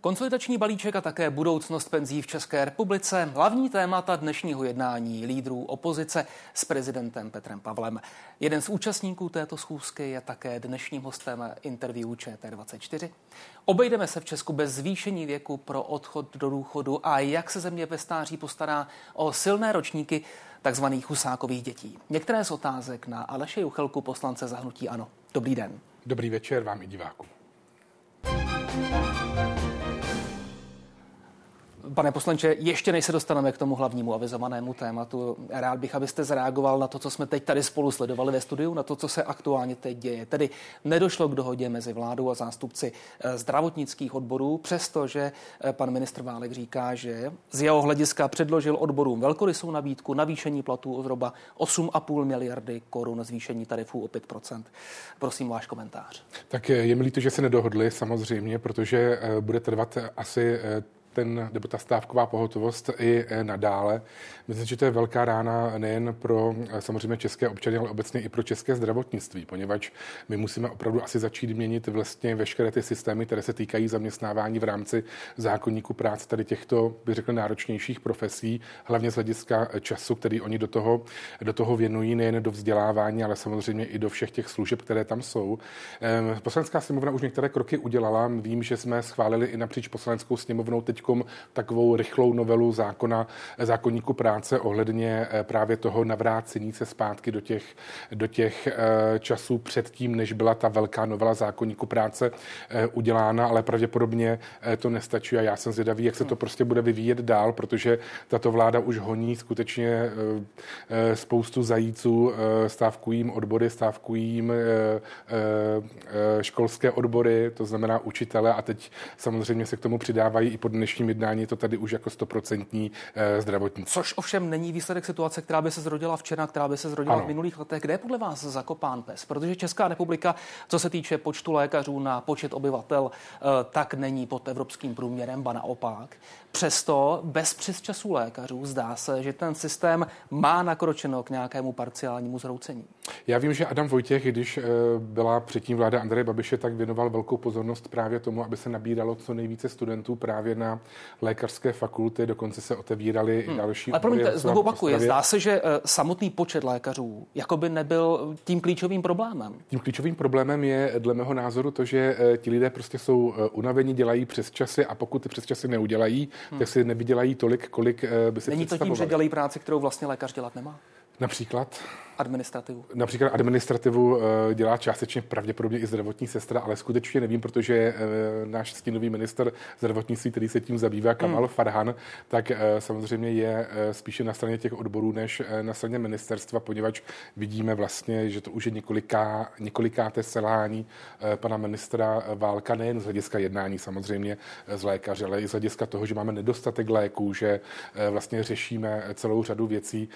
Konsolidační balíček a také budoucnost penzí v České republice. Hlavní témata dnešního jednání lídrů opozice s prezidentem Petrem Pavlem. Jeden z účastníků této schůzky je také dnešním hostem interview ČT24. Obejdeme se v Česku bez zvýšení věku pro odchod do důchodu a jak se země ve stáří postará o silné ročníky takzvaných husákových dětí. Některé z otázek na Aleše Juchelku, poslance zahnutí Ano. Dobrý den. Dobrý večer vám i divákům. Pane poslanče, ještě než se dostaneme k tomu hlavnímu avizovanému tématu, rád bych, abyste zareagoval na to, co jsme teď tady spolu sledovali ve studiu, na to, co se aktuálně teď děje. Tedy nedošlo k dohodě mezi vládou a zástupci eh, zdravotnických odborů, přestože eh, pan ministr Válek říká, že z jeho hlediska předložil odborům velkorysou nabídku navýšení platů o zhruba 8,5 miliardy korun, zvýšení tarifů o 5% Prosím váš komentář. Tak je mi líto, že se nedohodli samozřejmě, protože eh, bude trvat asi ten, nebo ta stávková pohotovost i e, nadále. Myslím, že to je velká rána nejen pro e, samozřejmě české občany, ale obecně i pro české zdravotnictví, poněvadž my musíme opravdu asi začít měnit vlastně veškeré ty systémy, které se týkají zaměstnávání v rámci zákonníku práce tady těchto, bych řekl, náročnějších profesí, hlavně z hlediska e, času, který oni do toho, do toho věnují, nejen do vzdělávání, ale samozřejmě i do všech těch služeb, které tam jsou. Poslanecká sněmovna už některé kroky udělala. Vím, že jsme schválili i napříč poslaneckou sněmovnou teď takovou rychlou novelu zákona, zákonníku práce ohledně eh, právě toho navrácení se zpátky do těch, do těch eh, časů předtím, než byla ta velká novela zákonníku práce eh, udělána, ale pravděpodobně to nestačí a já jsem zvědavý, jak se to prostě bude vyvíjet dál, protože tato vláda už honí skutečně spoustu zajíců, stávkují jim odbory, stávkují jim školské odbory, to znamená učitele a teď samozřejmě se k tomu přidávají i po dnešním jednání je to tady už jako stoprocentní eh, zdravotní. Což ovšem není výsledek situace, která by se zrodila včera, která by se zrodila ano. v minulých letech. Kde je podle vás zakopán pes? Protože Česká republika, co se týče počtu lékařů na počet obyvatel, eh, tak není pod evropským průměrem, ba naopak. Přesto bez přesčasů lékařů zdá se, že ten systém má nakročeno k nějakému parciálnímu zhroucení. Já vím, že Adam Vojtěch, když eh, byla předtím vláda Andreje Babiše, tak věnoval velkou pozornost právě tomu, aby se nabíralo co nejvíce studentů právě na lékařské fakulty, dokonce se otevíraly hmm. i další. Ale promiňte, znovu opakuju, zdá se, že eh, samotný počet lékařů jakoby nebyl tím klíčovým problémem. Tím klíčovým problémem je dle mého názoru to, že eh, ti lidé prostě jsou unavení, dělají přes časy a pokud ty přes časy neudělají, hmm. tak si nevydělají tolik, kolik by si Není to tím, že dělají práci, kterou vlastně lékař dělat nemá? Například? Administrativu. Například administrativu eh, dělá částečně pravděpodobně i zdravotní sestra, ale skutečně nevím, protože eh, náš stínový minister zdravotnictví, který se tím zabývá, Kamal hmm. Farhan, tak eh, samozřejmě je spíše na straně těch odborů než na straně ministerstva, poněvadž vidíme vlastně, že to už je několiká, několikáté selhání pana ministra Válka, nejen z hlediska jednání samozřejmě z lékaře, ale i z hlediska toho, že máme nedostatek léků, že vlastně řešíme celou řadu věcí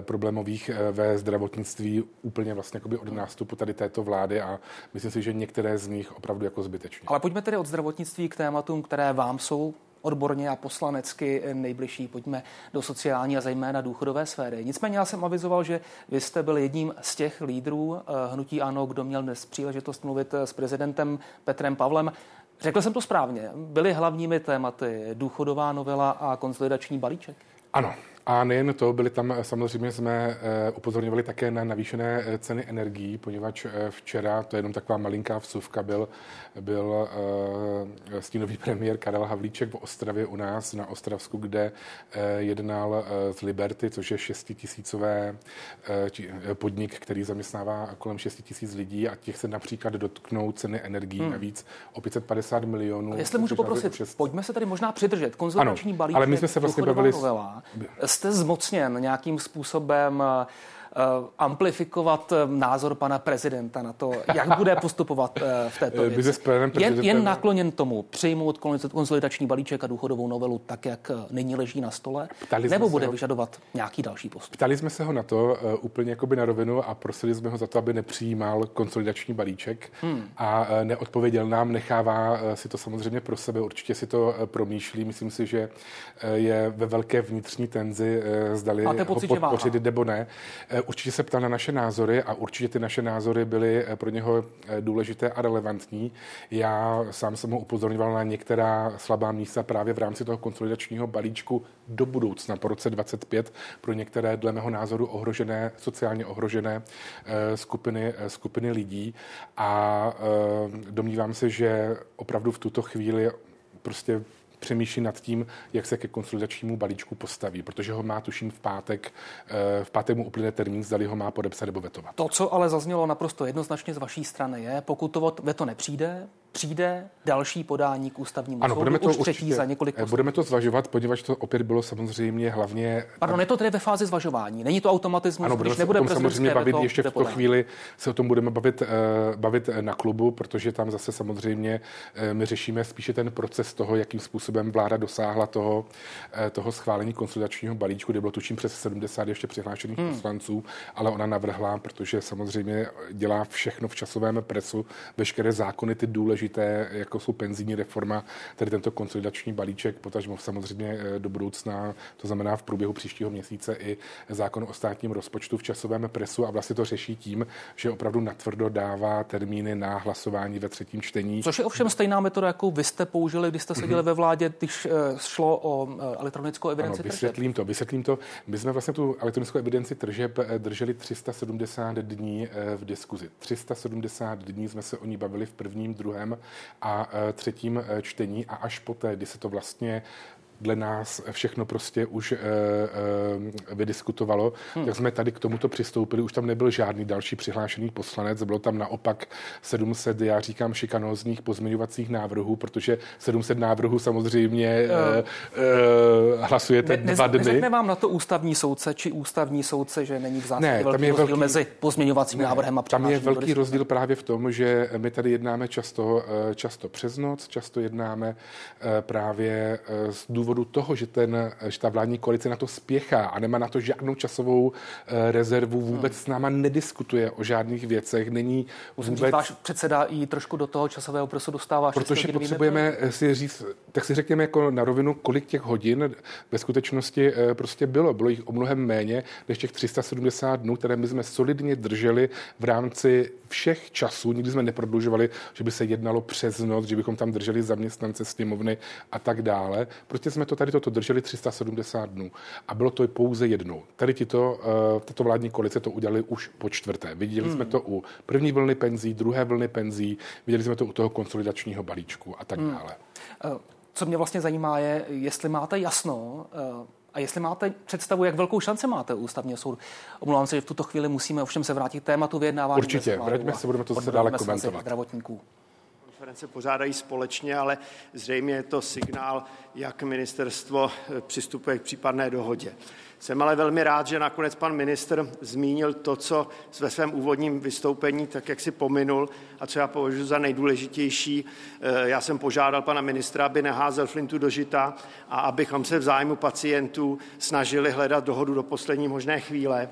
problémových ve zdravotnictví zdravotnictví úplně vlastně od nástupu tady této vlády a myslím si, že některé z nich opravdu jako zbytečně. Ale pojďme tedy od zdravotnictví k tématům, které vám jsou odborně a poslanecky nejbližší. Pojďme do sociální a zejména důchodové sféry. Nicméně já jsem avizoval, že vy jste byl jedním z těch lídrů eh, hnutí ANO, kdo měl dnes příležitost mluvit eh, s prezidentem Petrem Pavlem. Řekl jsem to správně. Byly hlavními tématy důchodová novela a konsolidační balíček? Ano, a nejen to, byli tam eh, samozřejmě jsme eh, upozorňovali také na navýšené eh, ceny energií, poněvadž včera, to je jenom taková malinká vsuvka, byl, byl stínový premiér Karel Havlíček v Ostravě u nás na Ostravsku, kde jednal z Liberty, což je šestitisícové podnik, který zaměstnává kolem 6 tisíc lidí a těch se například dotknou ceny energií hmm. navíc o 550 milionů. A jestli můžu poprosit, přes... pojďme se tady možná přidržet. Konzultační balíček, ale my jsme se vlastně bavili... Novela jste zmocněn nějakým způsobem Eh, amplifikovat eh, názor pana prezidenta na to, jak bude postupovat eh, v této věci. Jen, jen nakloněn tomu přijmout konsolidační balíček a důchodovou novelu tak, jak nyní leží na stole, Ptali nebo bude ho, vyžadovat nějaký další postup? Ptali jsme se ho na to uh, úplně jakoby na rovinu a prosili jsme ho za to, aby nepřijímal konsolidační balíček hmm. a uh, neodpověděl nám, nechává uh, si to samozřejmě pro sebe, určitě si to uh, promýšlí. Myslím si, že uh, je ve velké vnitřní tenzi, uh, zdali Máte pocit, ho podpořit nebo ne. Uh, Určitě se ptal na naše názory a určitě ty naše názory byly pro něho důležité a relevantní. Já sám jsem ho upozorňoval na některá slabá místa právě v rámci toho konsolidačního balíčku do budoucna po roce 25 pro některé dle mého názoru ohrožené, sociálně ohrožené skupiny, skupiny lidí a domnívám se, že opravdu v tuto chvíli prostě přemýšlí nad tím, jak se ke konsolidačnímu balíčku postaví, protože ho má tuším v pátek, eh, v pátek mu uplyne termín, zdali ho má podepsat nebo vetovat. To, co ale zaznělo naprosto jednoznačně z vaší strany, je, pokud to veto nepřijde, přijde další podání k ústavnímu ano, soudu, budeme to už třetí určitě, za několik posledů. Budeme to zvažovat, poněvadž to opět bylo samozřejmě hlavně... Pardon, je to tedy ve fázi zvažování, není to automatismus, ano, když nebude samozřejmě bavit veto, ještě v tuto chvíli, se o tom budeme bavit, uh, bavit na klubu, protože tam zase samozřejmě uh, my řešíme spíše ten proces toho, jakým způsobem vláda dosáhla toho, uh, toho schválení konsolidačního balíčku, kde bylo tuším přes 70 ještě přihlášených hmm. poslanců, ale ona navrhla, protože samozřejmě dělá všechno v časovém presu, veškeré zákony, ty důležité důležité, jako jsou penzijní reforma, tedy tento konsolidační balíček, potažmo samozřejmě eh, do budoucna, to znamená v průběhu příštího měsíce i zákon o státním rozpočtu v časovém presu a vlastně to řeší tím, že opravdu natvrdo dává termíny na hlasování ve třetím čtení. Což je ovšem stejná metoda, jakou vy jste použili, když jste seděli mm-hmm. ve vládě, když eh, šlo o eh, elektronickou evidenci ano, vysvětlím to, vysvětlím to. My jsme vlastně tu elektronickou evidenci tržeb drželi 370 dní v diskuzi. 370 dní jsme se o ní bavili v prvním, druhém a e, třetím e, čtení a až poté, kdy se to vlastně dle nás všechno prostě už e, e, vydiskutovalo, hmm. tak jsme tady k tomuto přistoupili. Už tam nebyl žádný další přihlášený poslanec, bylo tam naopak 700, já říkám, šikanózních pozměňovacích návrhů, protože 700 návrhů samozřejmě e, e, hlasujete ne, dva dny. Neřekne vám na to ústavní soudce či ústavní soudce, že není v zásadě ne, velký je rozdíl velký, mezi pozměňovacím ne, návrhem a Tam je velký rozdíl právě v tom, že my tady jednáme často, často přes noc, často jednáme právě z důvodu důvodu toho, že, ten, že ta vládní koalice na to spěchá a nemá na to žádnou časovou eh, rezervu, vůbec hmm. s náma nediskutuje o žádných věcech, není Musím vůbec... Říct, váš předseda i trošku do toho časového prosu dostává. Protože potřebujeme si říct, tak si řekněme jako na rovinu, kolik těch hodin ve skutečnosti eh, prostě bylo. Bylo jich o mnohem méně než těch 370 dnů, které my jsme solidně drželi v rámci všech časů. Nikdy jsme neprodlužovali, že by se jednalo přes noc, že bychom tam drželi zaměstnance sněmovny a tak dále. Prostě jsme jsme to tady toto drželi 370 dnů a bylo to pouze jednou. Tady tito, uh, tato vládní koalice to udělali už po čtvrté. Viděli hmm. jsme to u první vlny penzí, druhé vlny penzí, viděli jsme to u toho konsolidačního balíčku a tak hmm. dále. Uh, co mě vlastně zajímá je, jestli máte jasno, uh, a jestli máte představu, jak velkou šanci máte u ústavního soudu. Omlouvám se, že v tuto chvíli musíme ovšem se vrátit k tématu vyjednávání. Určitě, vraťme se, budeme to zase dále komentovat. Zdravotníků konference pořádají společně, ale zřejmě je to signál, jak ministerstvo eh, přistupuje k případné dohodě. Jsem ale velmi rád, že nakonec pan minister zmínil to, co ve svém úvodním vystoupení tak jak si pominul a co já považuji za nejdůležitější. Eh, já jsem požádal pana ministra, aby neházel flintu do žita a abychom se v zájmu pacientů snažili hledat dohodu do poslední možné chvíle.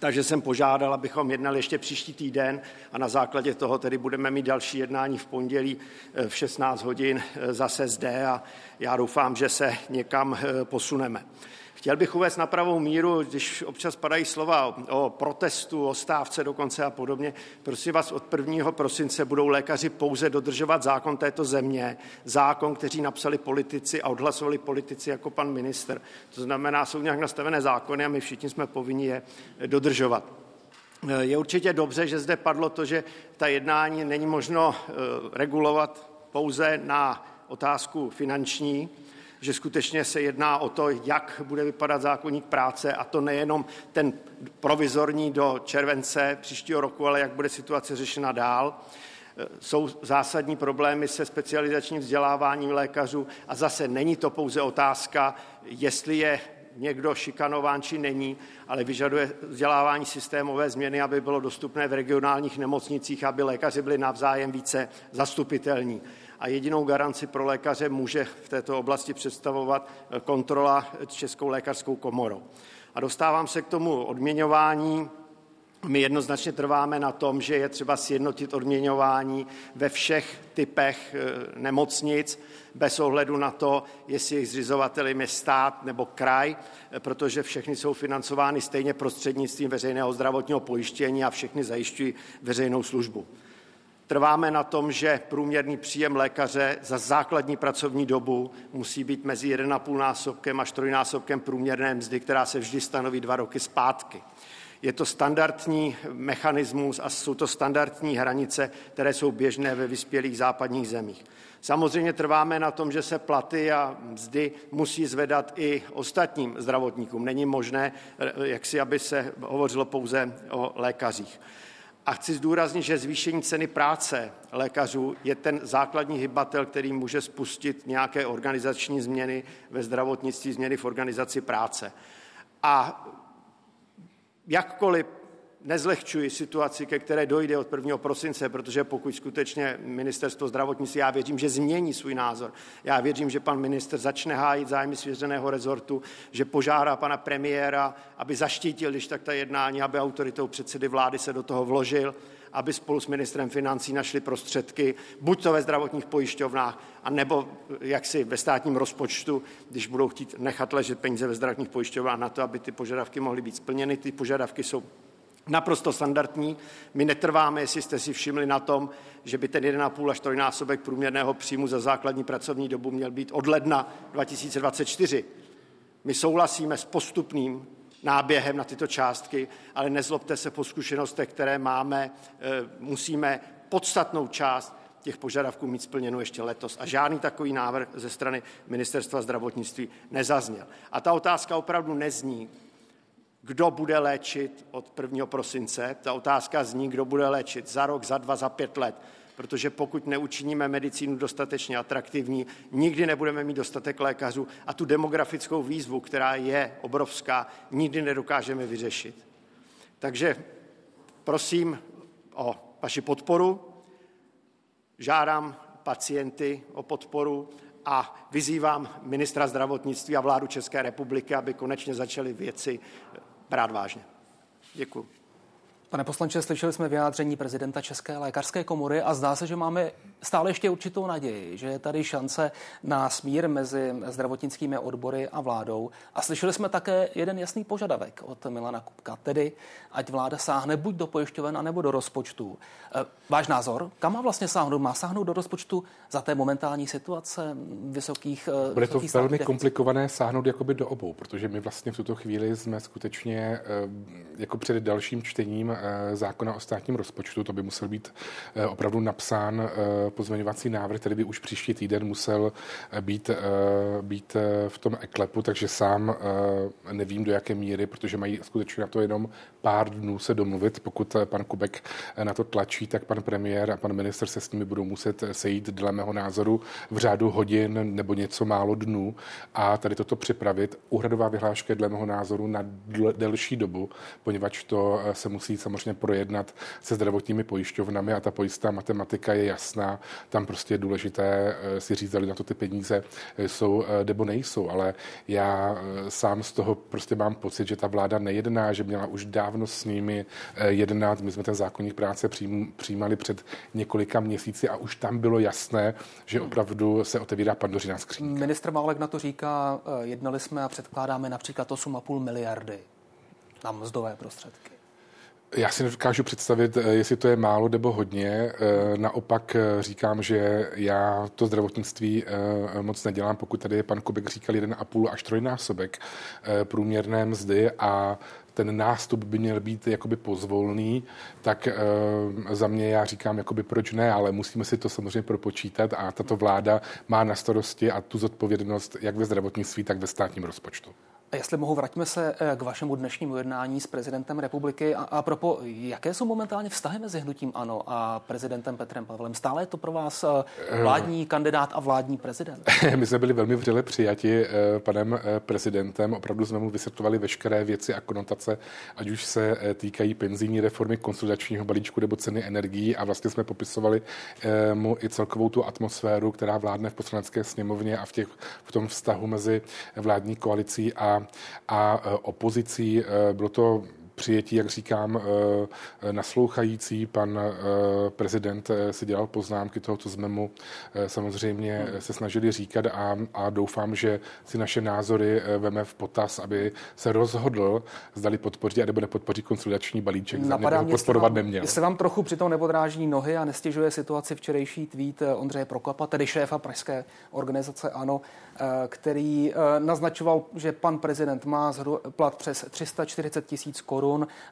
Takže jsem požádal, abychom jednali ještě příští týden a na základě toho tedy budeme mít další jednání v pondělí eh, v 16 hodin eh, zase zde a já doufám, že se někam eh, posuneme. Chtěl bych uvést na pravou míru, když občas padají slova o protestu, o stávce dokonce a podobně. Prosím vás, od 1. prosince budou lékaři pouze dodržovat zákon této země, zákon, který napsali politici a odhlasovali politici jako pan minister. To znamená, jsou nějak nastavené zákony a my všichni jsme povinni je dodržovat. Je určitě dobře, že zde padlo to, že ta jednání není možno eh, regulovat pouze na otázku finanční, že skutečně se jedná o to, jak bude vypadat zákonník práce a to nejenom ten provizorní do července příštího roku, ale jak bude situace řešena dál. Jsou zásadní problémy se specializačním vzděláváním lékařů a zase není to pouze otázka, jestli je někdo šikanován či není, ale vyžaduje vzdělávání systémové změny, aby bylo dostupné v regionálních nemocnicích, aby lékaři byli navzájem více zastupitelní a jedinou garanci pro lékaře může v této oblasti představovat eh, kontrola Českou lékařskou komorou. A dostávám se k tomu odměňování. My jednoznačně trváme na tom, že je třeba sjednotit odměňování ve všech typech eh, nemocnic, bez ohledu na to, jestli jejich zřizovatelem je stát nebo kraj, eh, protože všechny jsou financovány stejně prostřednictvím veřejného zdravotního pojištění a všechny zajišťují veřejnou službu. Trváme na tom, že průměrný příjem lékaře za základní pracovní dobu musí být mezi 1,5 násobkem až trojnásobkem průměrné mzdy, která se vždy stanoví dva roky zpátky. Je to standardní mechanismus a jsou to standardní hranice, které jsou běžné ve vyspělých západních zemích. Samozřejmě trváme na tom, že se platy a mzdy musí zvedat i ostatním zdravotníkům. Není možné, eh, jak si, aby se hovořilo pouze o lékařích. A chci zdůraznit, že zvýšení ceny práce lékařů je ten základní hybatel, který může spustit nějaké organizační změny ve zdravotnictví, změny v organizaci práce. A jakkoliv nezlehčuji situaci, ke které dojde od 1. prosince, protože pokud skutečně ministerstvo zdravotnictví, já věřím, že změní svůj názor. Já věřím, že pan minister začne hájit zájmy svěřeného rezortu, že požádá pana premiéra, aby zaštítil, když tak ta jednání, aby autoritou předsedy vlády se do toho vložil, aby spolu s ministrem financí našli prostředky, buď to ve zdravotních pojišťovnách, a nebo jaksi ve státním rozpočtu, když budou chtít nechat ležet peníze ve zdravotních pojišťovnách na to, aby ty požadavky mohly být splněny. Ty požadavky jsou naprosto standardní. My netrváme, jestli jste si všimli na tom, že by ten 1,5 až 3 násobek průměrného příjmu za základní pracovní dobu měl být od ledna 2024. My souhlasíme s postupným náběhem na tyto částky, ale nezlobte se po zkušenostech, které máme, eh, musíme podstatnou část těch požadavků mít splněno ještě letos. A žádný takový návrh ze strany ministerstva zdravotnictví nezazněl. A ta otázka opravdu nezní, kdo bude léčit od 1. prosince. Ta otázka zní, kdo bude léčit za rok, za dva, za pět let. Protože pokud neučiníme medicínu dostatečně atraktivní, nikdy nebudeme mít dostatek lékařů a tu demografickou výzvu, která je obrovská, nikdy nedokážeme vyřešit. Takže prosím o vaši podporu, žádám pacienty o podporu a vyzývám ministra zdravotnictví a vládu České republiky, aby konečně začaly věci brát vážně. Děkuji. Pane poslanče, slyšeli jsme vyjádření prezidenta České lékařské komory a zdá se, že máme stále ještě určitou naději, že je tady šance na smír mezi zdravotnickými odbory a vládou. A slyšeli jsme také jeden jasný požadavek od Milana Kupka, tedy ať vláda sáhne buď do pojišťoven, nebo do rozpočtu. E, váš názor, kam má vlastně sáhnout? Má sáhnout do rozpočtu za té momentální situace vysokých e, Bude to velmi deficit? komplikované sáhnout jakoby do obou, protože my vlastně v tuto chvíli jsme skutečně e, jako před dalším čtením zákona o státním rozpočtu, to by musel být opravdu napsán pozměňovací návrh, který by už příští týden musel eh, být, eh, být eh, v tom eklepu, takže sám nevím, do jaké míry, protože mají skutečně na to jenom pár dnů se domluvit. Pokud pan Kubek na to tlačí, tak pan premiér a pan minister se s nimi budou muset sejít, dle mého názoru, v řádu hodin nebo něco málo dnů a tady toto připravit. Úhradová vyhláška je dle mého názoru na delší dobu, poněvadž to se musí samozřejmě projednat se zdravotními pojišťovnami a ta pojistá matematika je jasná. Tam prostě je důležité eh, si říct, na to ty peníze eh, jsou eh, nebo nejsou, ale já sám z toho prostě mám pocit, že ta vláda nejedná, že měla už dávno s nimi jednat. My jsme ten zákonník práce přijímali před několika měsíci a už tam bylo jasné, že opravdu se otevírá pandořina skřínka. Ministr Válek na to říká, jednali jsme a předkládáme například 8,5 miliardy na mzdové prostředky. Já si nedokážu představit, eh, jestli to je málo nebo hodně. Eh, naopak eh, říkám, že já to zdravotnictví moc nedělám, pokud tady pan Kubek říkal 1,5 až trojnásobek průměrné mzdy a ten nástup by měl být jakoby pozvolný, tak e, za mě já říkám, jakoby proč ne, ale musíme si to samozřejmě propočítat a tato vláda má na starosti a tu zodpovědnost jak ve zdravotnictví, tak ve státním rozpočtu. A jestli mohu, vraťme se eh, k vašemu dnešnímu jednání s prezidentem republiky. A, a propo, jaké jsou momentálně vztahy mezi hnutím ANO a prezidentem Petrem Pavlem? Stále je to pro vás eh, vládní kandidát a vládní prezident? My jsme byli velmi vřele přijati eh, panem prezidentem. Opravdu jsme mu vysvětlovali veškeré věci a konotace, ať už se týkají penzijní reformy, konsolidačního balíčku nebo ceny energií. A vlastně jsme popisovali mu i celkovou tu atmosféru, která vládne v poslanecké sněmovně a v, těch, v tom vztahu mezi vládní koalicí a a, e, opozicí. E, bylo to přijetí, jak říkám, naslouchající. Pan prezident si dělal poznámky toho, co jsme mu samozřejmě se snažili říkat a, a doufám, že si naše názory veme v potaz, aby se rozhodl, zdali podpoří a nebo nepodpoří konsolidační balíček. Napadá mě, podporovat vám, neměl. Jestli vám trochu přitom nepodráží nohy a nestěžuje situaci včerejší tweet Ondřeje Prokopa, tedy šéfa pražské organizace ANO, Eh, který eh, naznačoval, že pan prezident má plat přes 340 tisíc korun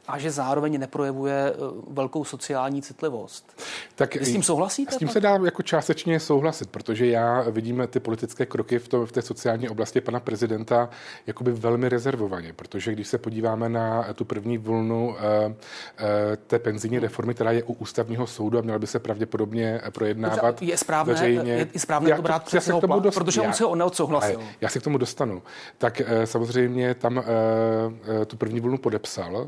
a že zároveň neprojevuje eh, velkou sociální citlivost. Tak Vy s tím souhlasíte? S tím pak? se dá jako částečně souhlasit, protože já vidím ty politické kroky v, to, v té sociální oblasti pana prezidenta jakoby velmi rezervovaně, protože když se podíváme na tu první vlnu té penzijní reformy, která je u ústavního soudu a měla by se pravděpodobně projednávat je správné, veřejně. Je, je správné já, to brát přes jeho plat, protože já, on se ho souhlasil. Já se k tomu dostanu. Tak eh, samozřejmě tam eh, eh, tu první vlnu podepsal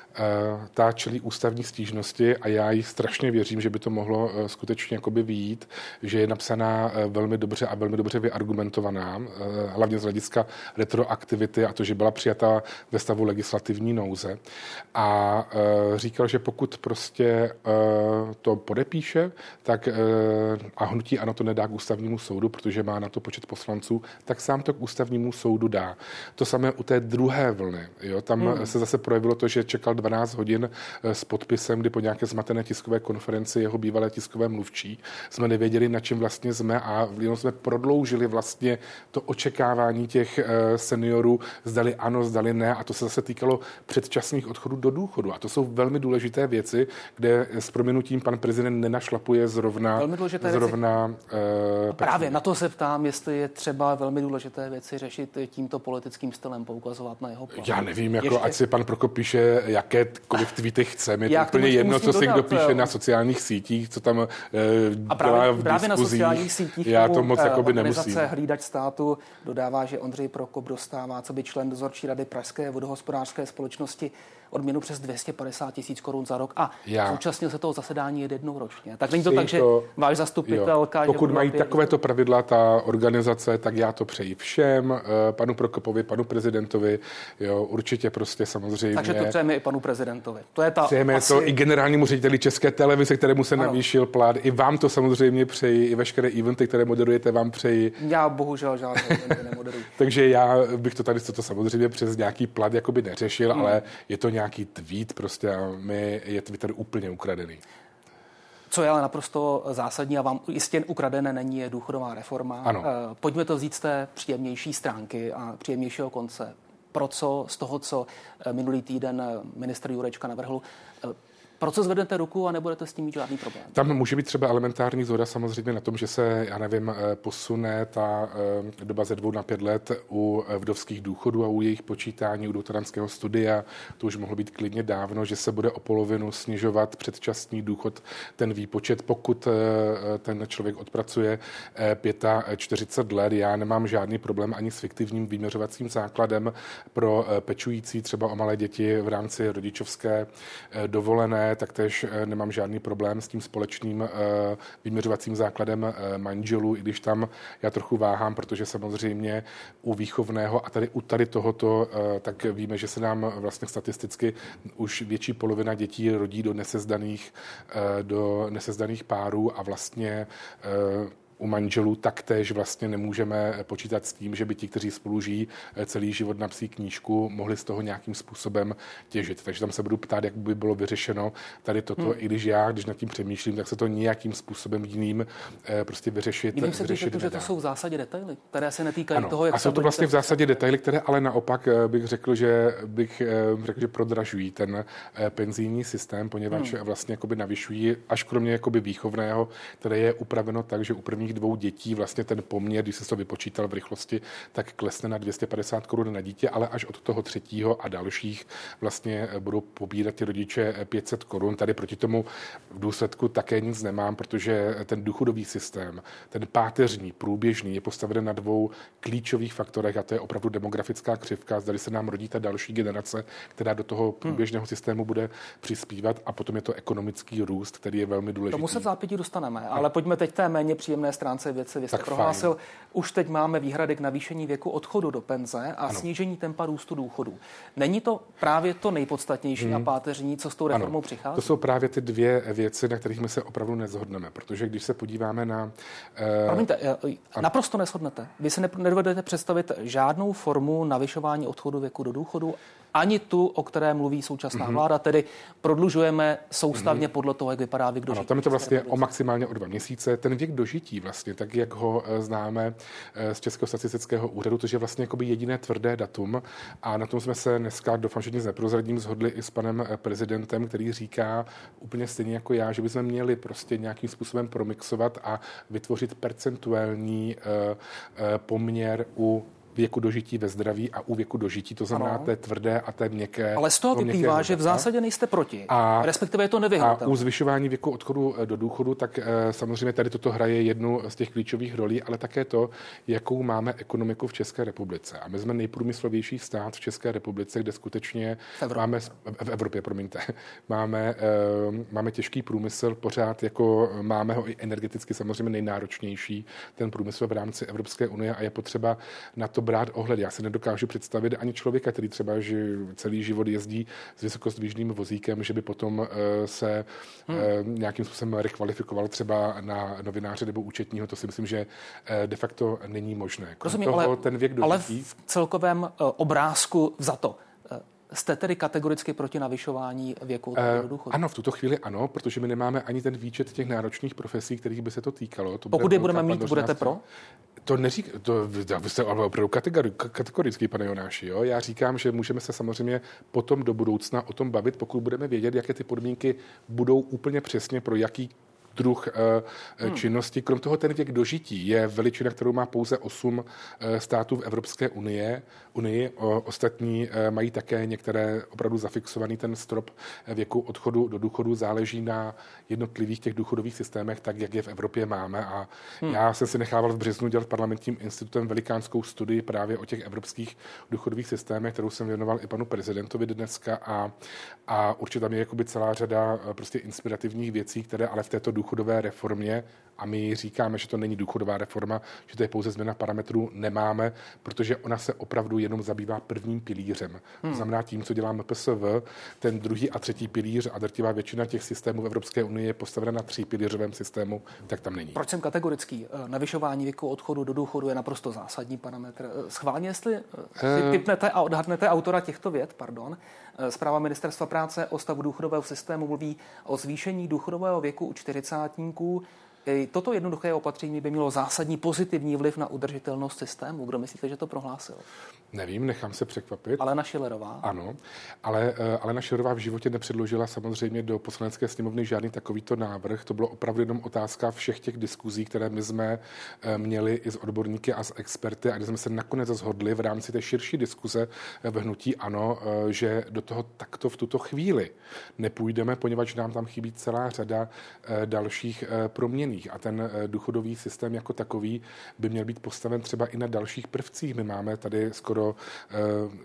ta čelí ústavní stížnosti a já jí strašně věřím, že by to mohlo eh, skutečně jakoby výjít, že je napsaná eh, velmi dobře a velmi dobře vyargumentovaná, hlavně z hlediska retroaktivity a to, že byla přijata ve stavu legislativní nouze. A říkal, že pokud prostě to podepíše, tak a hnutí ano to nedá k ústavnímu soudu, protože má na to počet poslanců, tak sám to k ústavnímu soudu dá. To samé u té druhé vlny. Jo? Tam hmm. se zase projevilo to, že čekal 12 hodin eh, s podpisem, kdy po nějaké zmatené tiskové konferenci jeho bývalé tiskové mluvčí jsme nevěděli, na čem vlastně jsme a jenom jsme prodloužili vlastně to očekávání těch eh, seniorů, zdali ano, zdali ne a to se zase týkalo předčasných odchodů do důchodu. A to jsou velmi důležité věci, kde s prominutím pan prezident nenašlapuje zrovna, velmi zrovna uh, Právě na to se ptám, jestli je třeba velmi důležité věci řešit tímto politickým stylem, poukazovat na jeho plán. Já nevím, jako Ještě... ať si pan Prokop píše, jak jakékoliv tweety chce. Je to úplně jedno, co si kdo píše na sociálních sítích, co tam uh, A právě, v právě na sociálních sítích já to moc uh, by nemusím. Hlídač státu dodává, že Ondřej Prokop dostává, co by člen dozorčí rady Pražské vodohospodářské společnosti odměnu přes 250 tisíc korun za rok a Já. zúčastnil se toho zasedání jednou ročně. Tak není to tak, že to, váš zastupitelka... Jo. Pokud mají takovéto pravidla ta organizace, tak já to přeji všem, eh, panu Prokopovi, panu prezidentovi, jo, určitě prostě samozřejmě. Takže to přejeme i panu prezidentovi. To je ta přejeme asi... to i generálnímu řediteli České televize, kterému se ano. navýšil plát. I vám to samozřejmě přeji, i veškeré eventy, které moderujete, vám přeji. Já bohužel žádné nemoderuji. Takže já bych to tady to samozřejmě přes nějaký plat jakoby neřešil, hmm. ale je to nějak nějaký tweet prostě a my je Twitter úplně ukradený. Co je ale naprosto zásadní a vám jistě ukradené není, je důchodová reforma. Ano. Eh, pojďme to vzít z té příjemnější stránky a příjemnějšího konce. Pro co z toho, co eh, minulý týden eh, ministr Jurečka navrhl, pro co zvednete ruku a nebudete s tím mít žádný problém? Tam může být třeba elementární zhoda samozřejmě na tom, že se, já nevím, eh, posune ta eh, doba ze dvou na pět let u eh, vdovských důchodů a u jejich počítání, u doktorantského studia. To už mohlo být klidně dávno, že se bude o polovinu snižovat předčasný důchod, ten výpočet, pokud ten člověk odpracuje 45 let. Já nemám žádný problém ani s fiktivním vyměřovacím základem pro pečující třeba o malé děti v rámci rodičovské dovolené taktéž eh, nemám žádný problém s tím společným eh, vyměřovacím základem eh, manželů, i když tam já trochu váhám, protože samozřejmě u výchovného a tady u tady tohoto, tak víme, že se nám vlastně statisticky už větší polovina dětí rodí do nesezdaných, do nesezdaných párů a vlastně u manželů taktéž vlastně nemůžeme počítat s tím, že by ti, kteří spolu žijí eh, celý život na psí knížku, mohli z toho nějakým způsobem těžit. Takže tam se budu ptát, jak by bylo vyřešeno tady toto, hmm. i když já, když nad tím přemýšlím, tak se to nějakým způsobem jiným eh, prostě vyřešit. Jiným se vyřešit to, že to jsou v zásadě detaily, které se netýkají ano. toho, jak A jsou to vlastně v zásadě detaily, které ale naopak eh, bych řekl, že bych řekl, že prodražují ten penzijní systém, poněvadž hmm. vlastně jakoby navyšují, až kromě jakoby výchovného, které je upraveno tak, že u prvních prvních dvou dětí vlastně ten poměr, když se to vypočítal v rychlosti, tak klesne na 250 korun na dítě, ale až od toho třetího a dalších vlastně eh, budou pobírat ty rodiče 500 eh, korun. Tady proti tomu v důsledku také nic nemám, protože ten důchodový systém, ten páteřní, průběžný, je postaven na dvou klíčových faktorech a to je opravdu demografická křivka. Zdali se nám rodí ta další generace, která do toho hmm. průběžného systému bude přispívat a potom je to ekonomický růst, který je velmi důležitý. Tomu se v zápětí dostaneme, ale pojďme teď té méně příjemné stránce věci. Vy jste tak prohlásil, fajn. už teď máme výhrady k navýšení věku odchodu do penze a ano. snížení tempa růstu důchodu. Není to právě to nejpodstatnější hmm. a páteřní, co s tou reformou ano. přichází? To jsou právě ty dvě věci, na kterých my se opravdu nezhodneme, protože když se podíváme na... Uh, Promiňte, ano. naprosto neshodnete. Vy se nedovedete představit žádnou formu navyšování odchodu věku do důchodu, ani tu, o které mluví současná mm-hmm. vláda, tedy prodlužujeme soustavně mm-hmm. podle toho, jak vypadá věk dožití. Ano, tam je to vlastně o maximálně o dva měsíce. Ten věk dožití vlastně, tak jak ho eh, známe eh, z Českého statistického úřadu, to je vlastně jakoby jediné tvrdé datum a na tom jsme se dneska, doufám, že nic neprozradím, zhodli i s panem eh, prezidentem, který říká úplně stejně jako já, že bychom měli prostě nějakým způsobem promixovat a vytvořit percentuální poměr u věku dožití ve zdraví a u věku dožití, to znamená ano. té tvrdé a té měkké. Ale z toho vyplývá, že v zásadě nejste proti, a, respektive je to nevyhnutelné. A u zvyšování věku odchodu eh, do důchodu, tak e, samozřejmě tady toto hraje jednu z těch klíčových rolí, ale také to, jakou máme ekonomiku v České republice. A my jsme nejprůmyslovější stát v České republice, kde skutečně v máme, v Evropě, promiňte, máme, e, máme těžký průmysl, pořád jako máme ho i energeticky samozřejmě nejnáročnější, ten průmysl v rámci Evropské unie a je potřeba na to to brát ohled. Já si nedokážu představit ani člověka, který třeba že celý život jezdí s vysokozdvižným vozíkem, že by potom uh, se hmm. uh, nějakým způsobem rekvalifikoval třeba na novináře nebo účetního. To si myslím, že uh, de facto není možné. Rozumím, toho, ale, ten věk dožití, ale v celkovém obrázku za to Jste tedy kategoricky proti navyšování věku do důchodu? Ano, v tuto chvíli ano, protože my nemáme ani ten výčet těch náročných profesí, kterých by se to týkalo. To Pokud je budeme mít, budete pro? To neřík, to, vy jste opravdu kategori, kategorický, pane Jonáši. Jo? Já říkám, že můžeme se samozřejmě potom do budoucna o tom bavit, pokud budeme vědět, jaké ty podmínky budou úplně přesně pro jaký druh eh, eh, hmm. činnosti. Krom toho ten věk dožití je veličina, kterou má pouze 8 eh, států v Evropské unie. unii. Ostatní mají také některé opravdu zafixovaný ten strop věku odchodu do důchodu. Záleží na jednotlivých těch důchodových systémech, tak jak je v Evropě máme. A hmm. já jsem si nechával v březnu dělat parlamentním institutem velikánskou studii právě o těch evropských důchodových systémech, kterou jsem věnoval i panu prezidentovi dneska a, a určitě tam je jakoby celá řada prostě inspirativních věcí, které ale v této důchodové reformě a my říkáme, že to není důchodová reforma, že to je pouze změna parametrů, nemáme, protože ona se opravdu jenom zabývá prvním pilířem. Hmm. To znamená tím, co dělá MPSV, ten druhý a třetí pilíř a drtivá většina těch systémů v Evropské unii je postavena na tří pilířovém systému, tak tam není. Proč jsem kategorický? Eh, navyšování věku odchodu do důchodu je naprosto zásadní parametr. Eh, schválně, jestli eh, si typnete a odhadnete autora těchto věd, pardon, Zpráva ministerstva práce o stavu důchodového systému mluví o zvýšení důchodového věku u čtyřicátníků Toto jednoduché opatření by mělo zásadní pozitivní vliv na udržitelnost systému. Kdo myslíte, že to prohlásil? Nevím, nechám se překvapit. Ale Šilerová? Ano, ale eh, ale Šilerová v životě nepředložila samozřejmě do poslanecké sněmovny žádný takovýto návrh. To bylo opravdu jenom otázka všech těch diskuzí, které my jsme eh, měli i s odborníky a s experty a kde jsme se nakonec zhodli v rámci té širší diskuze v hnutí ano, eh, že do toho takto v tuto chvíli nepůjdeme, poněvadž nám tam chybí celá řada dalších proměn jiných. A ten eh, důchodový systém jako takový by měl být postaven třeba i na dalších prvcích. My máme tady skoro eh,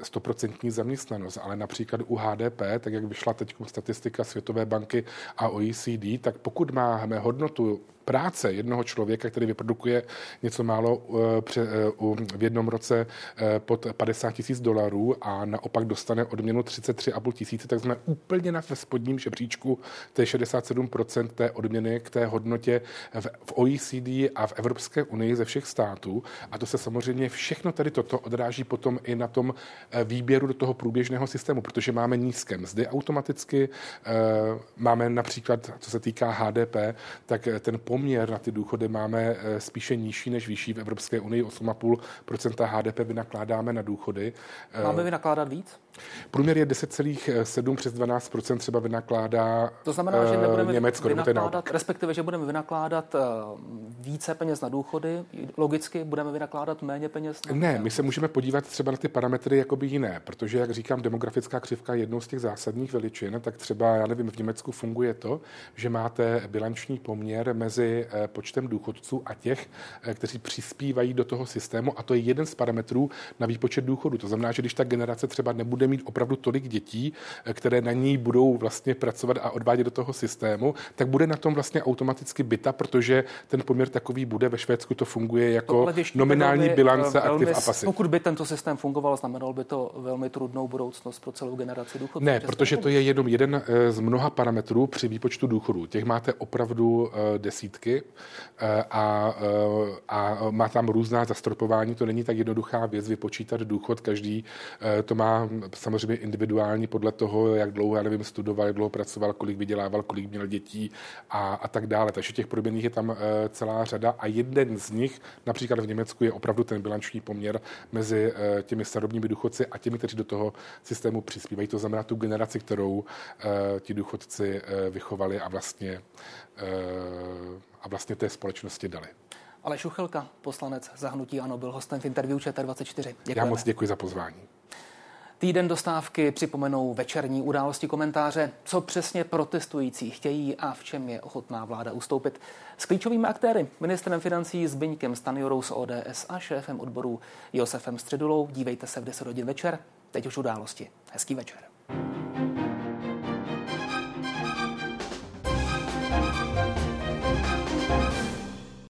stoprocentní zaměstnanost, ale například u HDP, tak jak vyšla teď statistika Světové banky a OECD, tak pokud máme hodnotu práce jednoho člověka, který vyprodukuje něco málo uh, v jednom roce uh, pod 50 tisíc dolarů a naopak dostane odměnu 33,5 tisíce, tak jsme úplně na spodním žebříčku, to je 67% té odměny k té hodnotě v, OECD a v Evropské unii ze všech států. A to se samozřejmě všechno tady toto odráží potom i na tom výběru do toho průběžného systému, protože máme nízké mzdy automaticky, máme například, co se týká HDP, tak ten poměr na ty důchody máme eh, spíše nižší než vyšší v Evropské unii. 8,5% HDP vynakládáme na důchody. Máme vynakládat víc? Průměr je 10,7 přes 12% třeba vynakládá To znamená, že nebudeme Německo, vynakládat, respektive, že budeme vynakládat eh, více peněz na důchody, logicky budeme vynakládat méně peněz na Ne, my se můžeme podívat třeba na ty parametry jakoby jiné, protože, jak říkám, demografická křivka je jednou z těch zásadních veličin, tak třeba, já nevím, v Německu funguje to, že máte bilanční poměr mezi eh, počtem důchodců a těch, eh, kteří přispívají do toho systému a to je jeden z parametrů na výpočet důchodu. To znamená, že když ta generace třeba nebude bude mít opravdu tolik dětí, které na ní budou vlastně pracovat a odvádět do toho systému, tak bude na tom vlastně automaticky byta, protože ten poměr takový bude. Ve Švédsku to funguje jako to, nominální by, bilance velmi, aktiv a pasiv. Pokud by tento systém fungoval, znamenalo by to velmi trudnou budoucnost pro celou generaci důchodců. Ne, protože to je jenom jeden eh, z mnoha parametrů při výpočtu důchodů. Těch máte opravdu eh, desítky eh, a, a má tam různá zastropování. To není tak jednoduchá věc vypočítat důchod. Každý to má samozřejmě individuální podle toho, jak dlouho, já nevím, studoval, jak dlouho pracoval, kolik vydělával, kolik měl dětí a, a tak dále. Takže těch proměných je tam celá řada a jeden z nich, například v Německu, je opravdu ten bilanční poměr mezi těmi starobními důchodci a těmi, kteří do toho systému přispívají. To znamená tu generaci, kterou ti důchodci vychovali a vlastně, a vlastně té společnosti dali. Ale Šuchelka, poslanec zahnutí Ano, byl hostem v interview ČT24. Děkujeme. Já moc děkuji za pozvání. Týden dostávky připomenou večerní události komentáře, co přesně protestující chtějí a v čem je ochotná vláda ustoupit. S klíčovými aktéry, ministrem financí Zbyňkem Stanjorou z ODS a šéfem odboru Josefem Středulou. Dívejte se v 10 hodin večer. Teď už události. Hezký večer.